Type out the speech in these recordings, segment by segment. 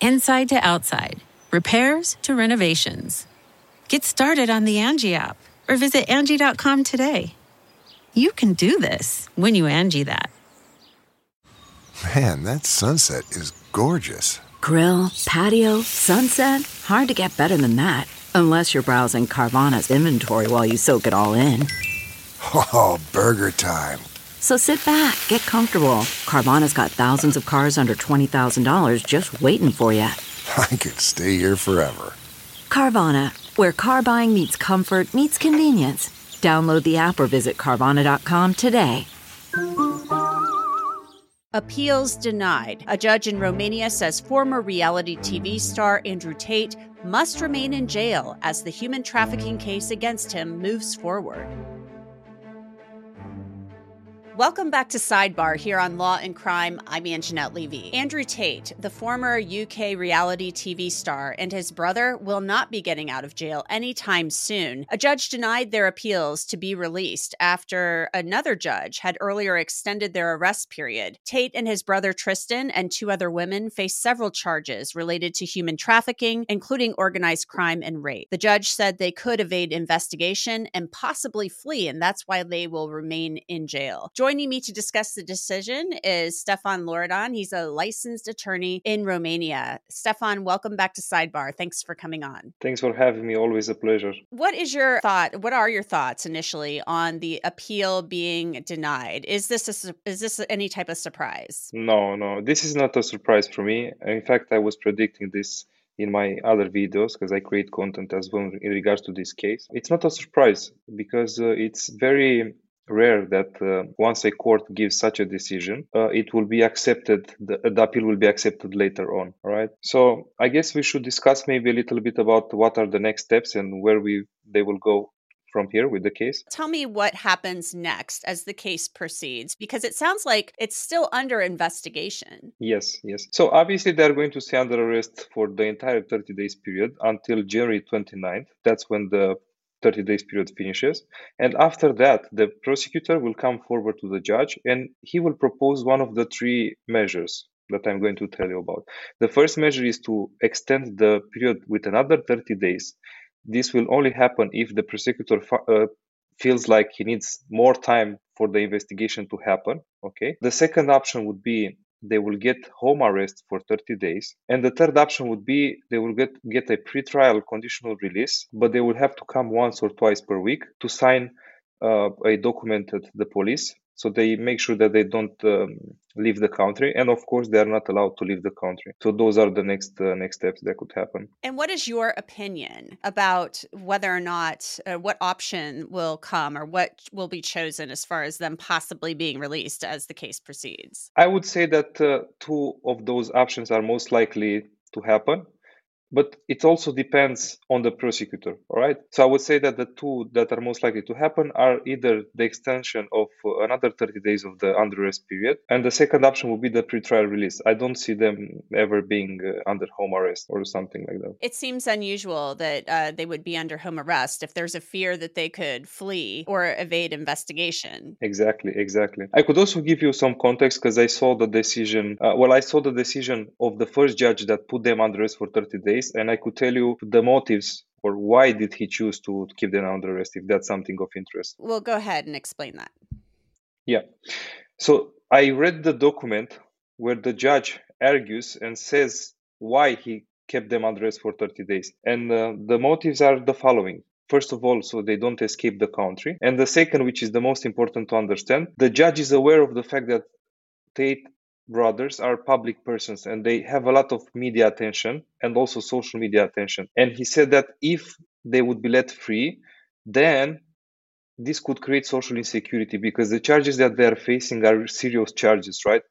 Inside to outside, repairs to renovations. Get started on the Angie app or visit Angie.com today. You can do this when you Angie that. Man, that sunset is gorgeous. Grill, patio, sunset. Hard to get better than that. Unless you're browsing Carvana's inventory while you soak it all in. Oh, burger time. So sit back, get comfortable. Carvana's got thousands of cars under $20,000 just waiting for you. I could stay here forever. Carvana, where car buying meets comfort, meets convenience. Download the app or visit Carvana.com today. Appeals denied. A judge in Romania says former reality TV star Andrew Tate must remain in jail as the human trafficking case against him moves forward. Welcome back to Sidebar here on Law and Crime. I'm Angenette Levy. Andrew Tate, the former UK reality TV star, and his brother will not be getting out of jail anytime soon. A judge denied their appeals to be released after another judge had earlier extended their arrest period. Tate and his brother Tristan and two other women face several charges related to human trafficking, including organized crime and rape. The judge said they could evade investigation and possibly flee, and that's why they will remain in jail. Joining me to discuss the decision is Stefan Loredan. He's a licensed attorney in Romania. Stefan, welcome back to Sidebar. Thanks for coming on. Thanks for having me. Always a pleasure. What is your thought? What are your thoughts initially on the appeal being denied? Is this a, is this any type of surprise? No, no. This is not a surprise for me. In fact, I was predicting this in my other videos because I create content as well in regards to this case. It's not a surprise because uh, it's very rare that uh, once a court gives such a decision, uh, it will be accepted, the, the, appeal will be accepted later on, right? So I guess we should discuss maybe a little bit about what are the next steps and where we they will go from here with the case. Tell me what happens next as the case proceeds, because it sounds like it's still under investigation. Yes, yes. So obviously they're going to stay under arrest for the entire 30 days period until January 29th. That's when the 30 days period finishes. And after that, the prosecutor will come forward to the judge and he will propose one of the three measures that I'm going to tell you about. The first measure is to extend the period with another 30 days. This will only happen if the prosecutor uh, feels like he needs more time for the investigation to happen. Okay. The second option would be they will get home arrest for 30 days. And the third option would be they will get, get a pretrial conditional release, but they will have to come once or twice per week to sign uh, a document at the police so they make sure that they don't um, leave the country. And of course they are not allowed to leave the country. So those are the next uh, next steps that could happen. And what is your opinion about whether or not uh, what option will come or what will be chosen as far as them possibly being released as the case proceeds? I would say that uh, two of those options are most likely to happen but it also depends on the prosecutor all right? So i would say that the two that are most likely to happen are either the extension of uh, another 30 days of the under arrest period and the second option would be the pretrial release. I don't see them ever being uh, under home arrest or something like that. It seems unusual that uh, they would be under home arrest if there's a fear that they could flee or evade investigation. Exactly exactly. I could also give you some context because i saw the decision uh, well i saw the decision of the first judge that put them under arrest for 30 days and I could tell you the motives or why did he choose to keep them under arrest if that's something of interest. Well, go ahead and explain that. Yeah. So I read the document where the judge argues and says why he kept them under arrest for 30 days. And uh, the motives are the following. First of all, so they don't escape the country. And the second, which is the most important to understand, the judge is aware of the fact that Tate brothers are public persons and they have a lot of media attention and also social media attention. And he said that if they would be let free, then this could create social insecurity because the charges that they're facing are serious charges, right?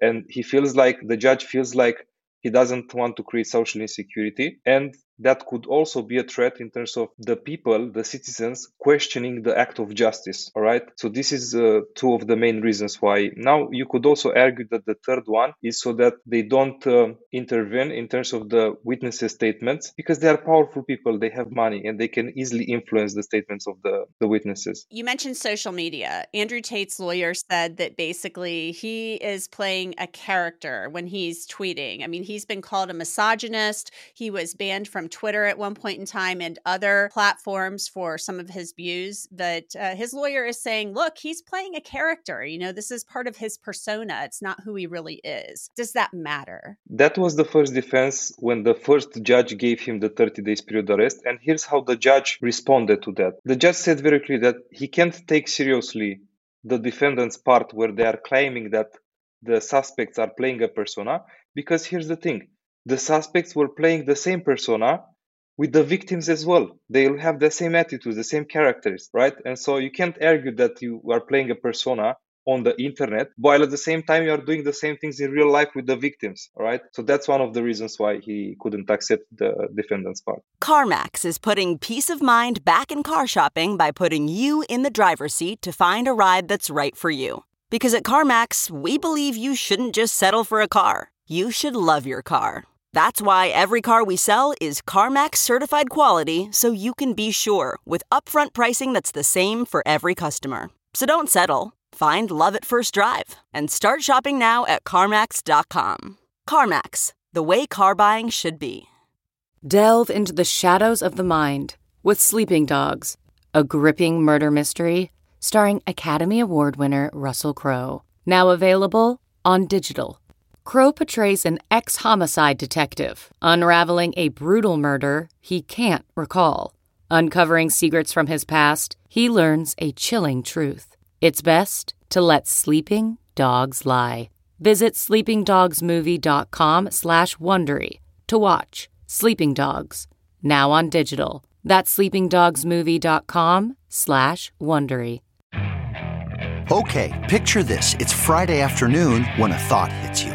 And he feels like the judge feels like he doesn't want to create social insecurity. And that could also be a threat in terms of the people, the citizens, questioning the act of justice. All right. So this is uh, two of the main reasons why. Now you could also argue that the third one is so that they don't uh, intervene in terms of the witnesses' statements because they are powerful people. They have money and they can easily influence the statements of the, the witnesses. You mentioned social media. Andrew Tate's lawyer said that basically he is playing a character when he's tweeting. I mean, he's been called a misogynist. He was banned from Twitter at one point in time and other platforms for some of his views. That uh, his lawyer is saying, look, he's playing a character. You know, this is part of his persona. It's not who he really is. Does that matter? That was the first defense when the first judge gave him the 30 days period arrest. And here's how the judge responded to that. The judge said very clearly that he can't take seriously the defendant's part where they are claiming that the suspects are playing a persona because here's the thing the suspects were playing the same persona with the victims as well. They'll have the same attitudes, the same characters, right? And so you can't argue that you are playing a persona on the internet while at the same time you are doing the same things in real life with the victims right? So that's one of the reasons why he couldn't accept the defendant's part. Carmax is putting peace of mind back in car shopping by putting you in the driver's seat to find a ride that's right for you. Because at carmax we believe you shouldn't just settle for a car. You should love your car that's why every car we sell is CarMax certified quality so you can be sure with upfront pricing that's the same for every customer. So don't settle. Find love at first drive and start shopping now at CarMax.com. CarMax, the way car buying should be. Delve into the shadows of the mind with Sleeping Dogs, a gripping murder mystery starring Academy Award winner Russell Crowe. Now available on digital. Crowe portrays an ex homicide detective unraveling a brutal murder he can't recall. Uncovering secrets from his past, he learns a chilling truth. It's best to let sleeping dogs lie. Visit sleepingdogsmovie.com slash Wondery to watch Sleeping Dogs, now on digital. That's sleepingdogsmovie.com slash Wondery. Okay, picture this. It's Friday afternoon when a thought hits you.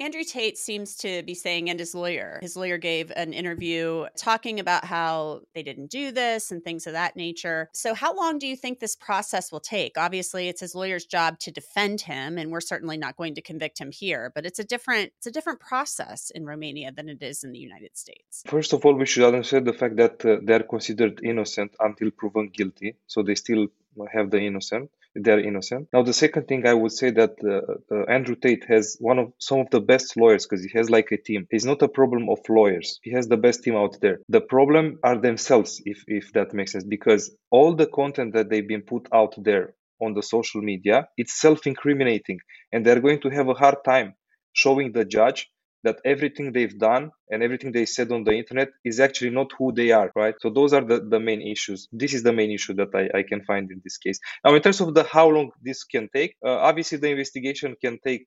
Andrew Tate seems to be saying, and his lawyer, his lawyer gave an interview talking about how they didn't do this and things of that nature. So, how long do you think this process will take? Obviously, it's his lawyer's job to defend him, and we're certainly not going to convict him here. But it's a different, it's a different process in Romania than it is in the United States. First of all, we should understand the fact that uh, they are considered innocent until proven guilty, so they still have the innocent they're innocent. Now, the second thing I would say that uh, uh, Andrew Tate has one of some of the best lawyers because he has like a team. He's not a problem of lawyers. He has the best team out there. The problem are themselves, if if that makes sense, because all the content that they've been put out there on the social media, it's self-incriminating, and they're going to have a hard time showing the judge that everything they've done and everything they said on the internet is actually not who they are, right? So those are the, the main issues. This is the main issue that I, I can find in this case. Now, in terms of the how long this can take, uh, obviously the investigation can take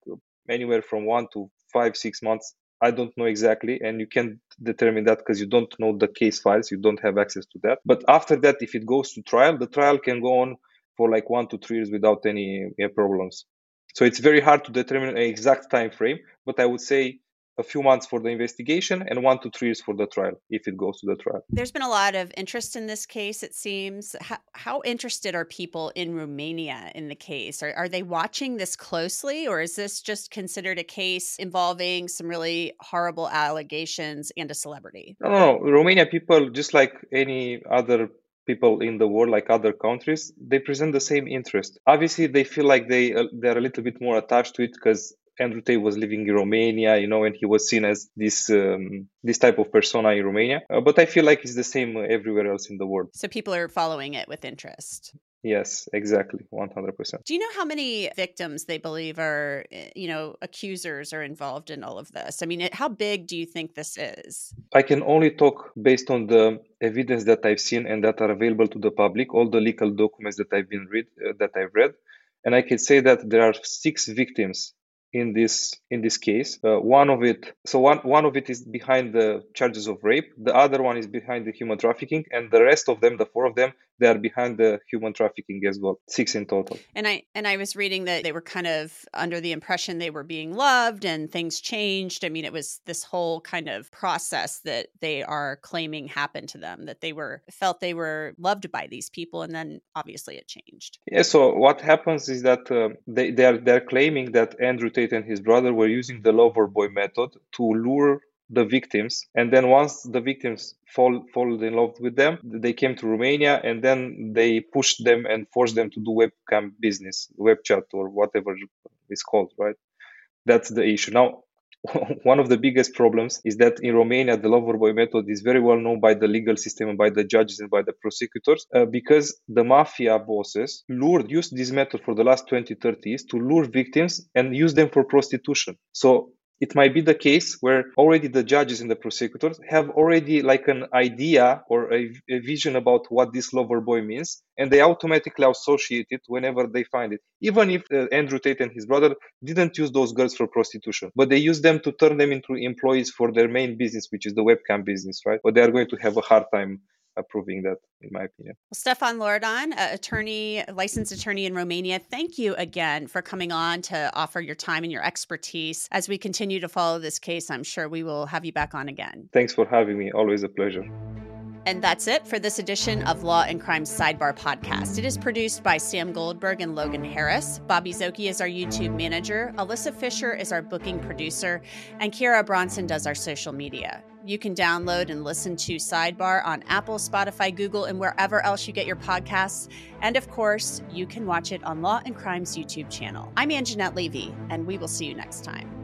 anywhere from one to five, six months. I don't know exactly, and you can't determine that because you don't know the case files, you don't have access to that. But after that, if it goes to trial, the trial can go on for like one to three years without any problems. So it's very hard to determine an exact time frame, but I would say a few months for the investigation and one to three years for the trial if it goes to the trial. There's been a lot of interest in this case, it seems. How, how interested are people in Romania in the case? Are, are they watching this closely, or is this just considered a case involving some really horrible allegations and a celebrity? No, no, no. Romania people, just like any other people in the world, like other countries, they present the same interest. Obviously, they feel like they uh, they're a little bit more attached to it because Andrew Tate was living in Romania, you know, and he was seen as this um, this type of persona in Romania. Uh, but I feel like it's the same everywhere else in the world. So people are following it with interest. Yes, exactly, one hundred percent. Do you know how many victims they believe are, eh, you know, accusers are involved in all of this? I mean, how big do you think this is? I can only talk based on the evidence that I've seen and that are available to the public, all the legal documents that I've been read uh, that I've read, and I can say that there are six victims in this in this case. Uh, one of it so one one of it is behind the charges of rape the other one is behind the human trafficking and the rest of them the four of them they are behind the human trafficking as well six in total. And i and i was reading that they were kind of under the impression they were being loved and things changed. I mean it was this whole kind of process that they are claiming happened to them that they were felt they were loved by these people and then obviously it changed. Yeah so what happens is that uh, they they are they're claiming that andrew Tate and his brother were using the lover boy method to lure the victims. And then once the victims fall fall in love with them they came to romania and then they pushed them and forced them to do webcam business web chat or whatever it's called right? That's the issue. Now one of the biggest problems is that in Romania, the lover boy method is very well known by the legal system and by the judges and by the prosecutors uh, because the mafia bosses lured, used this method for the last 20, 30 years to lure victims and use them for prostitution. So it might be the case where already the judges and the prosecutors have already like an idea or a, a, vision about what this lover boy means and they automatically associate it whenever they find it. Even if uh, andrew tate and his brother didn't use those girls for prostitution but they use them to turn them into employees for their main business which is the webcam business right? But they are going to have a hard time approving that, in my opinion. Well, Stefan Loredan, attorney, licensed attorney in Romania, thank you again for coming on to offer your time and your expertise. As we continue to follow this case, I'm sure we will have you back on again. Thanks for having me. Always a pleasure. And that's it for this edition of Law and Crime Sidebar podcast. It is produced by Sam Goldberg and Logan Harris. Bobby Szoke is our YouTube manager. Alyssa Fisher is our booking producer. And Kiera Bronson does our social media. You can download and listen to Sidebar on Apple, Spotify, Google, and wherever else you get your podcasts. And of course, you can watch it on Law and Crime's YouTube channel. I'm Angenette Levy, and we will see you next time.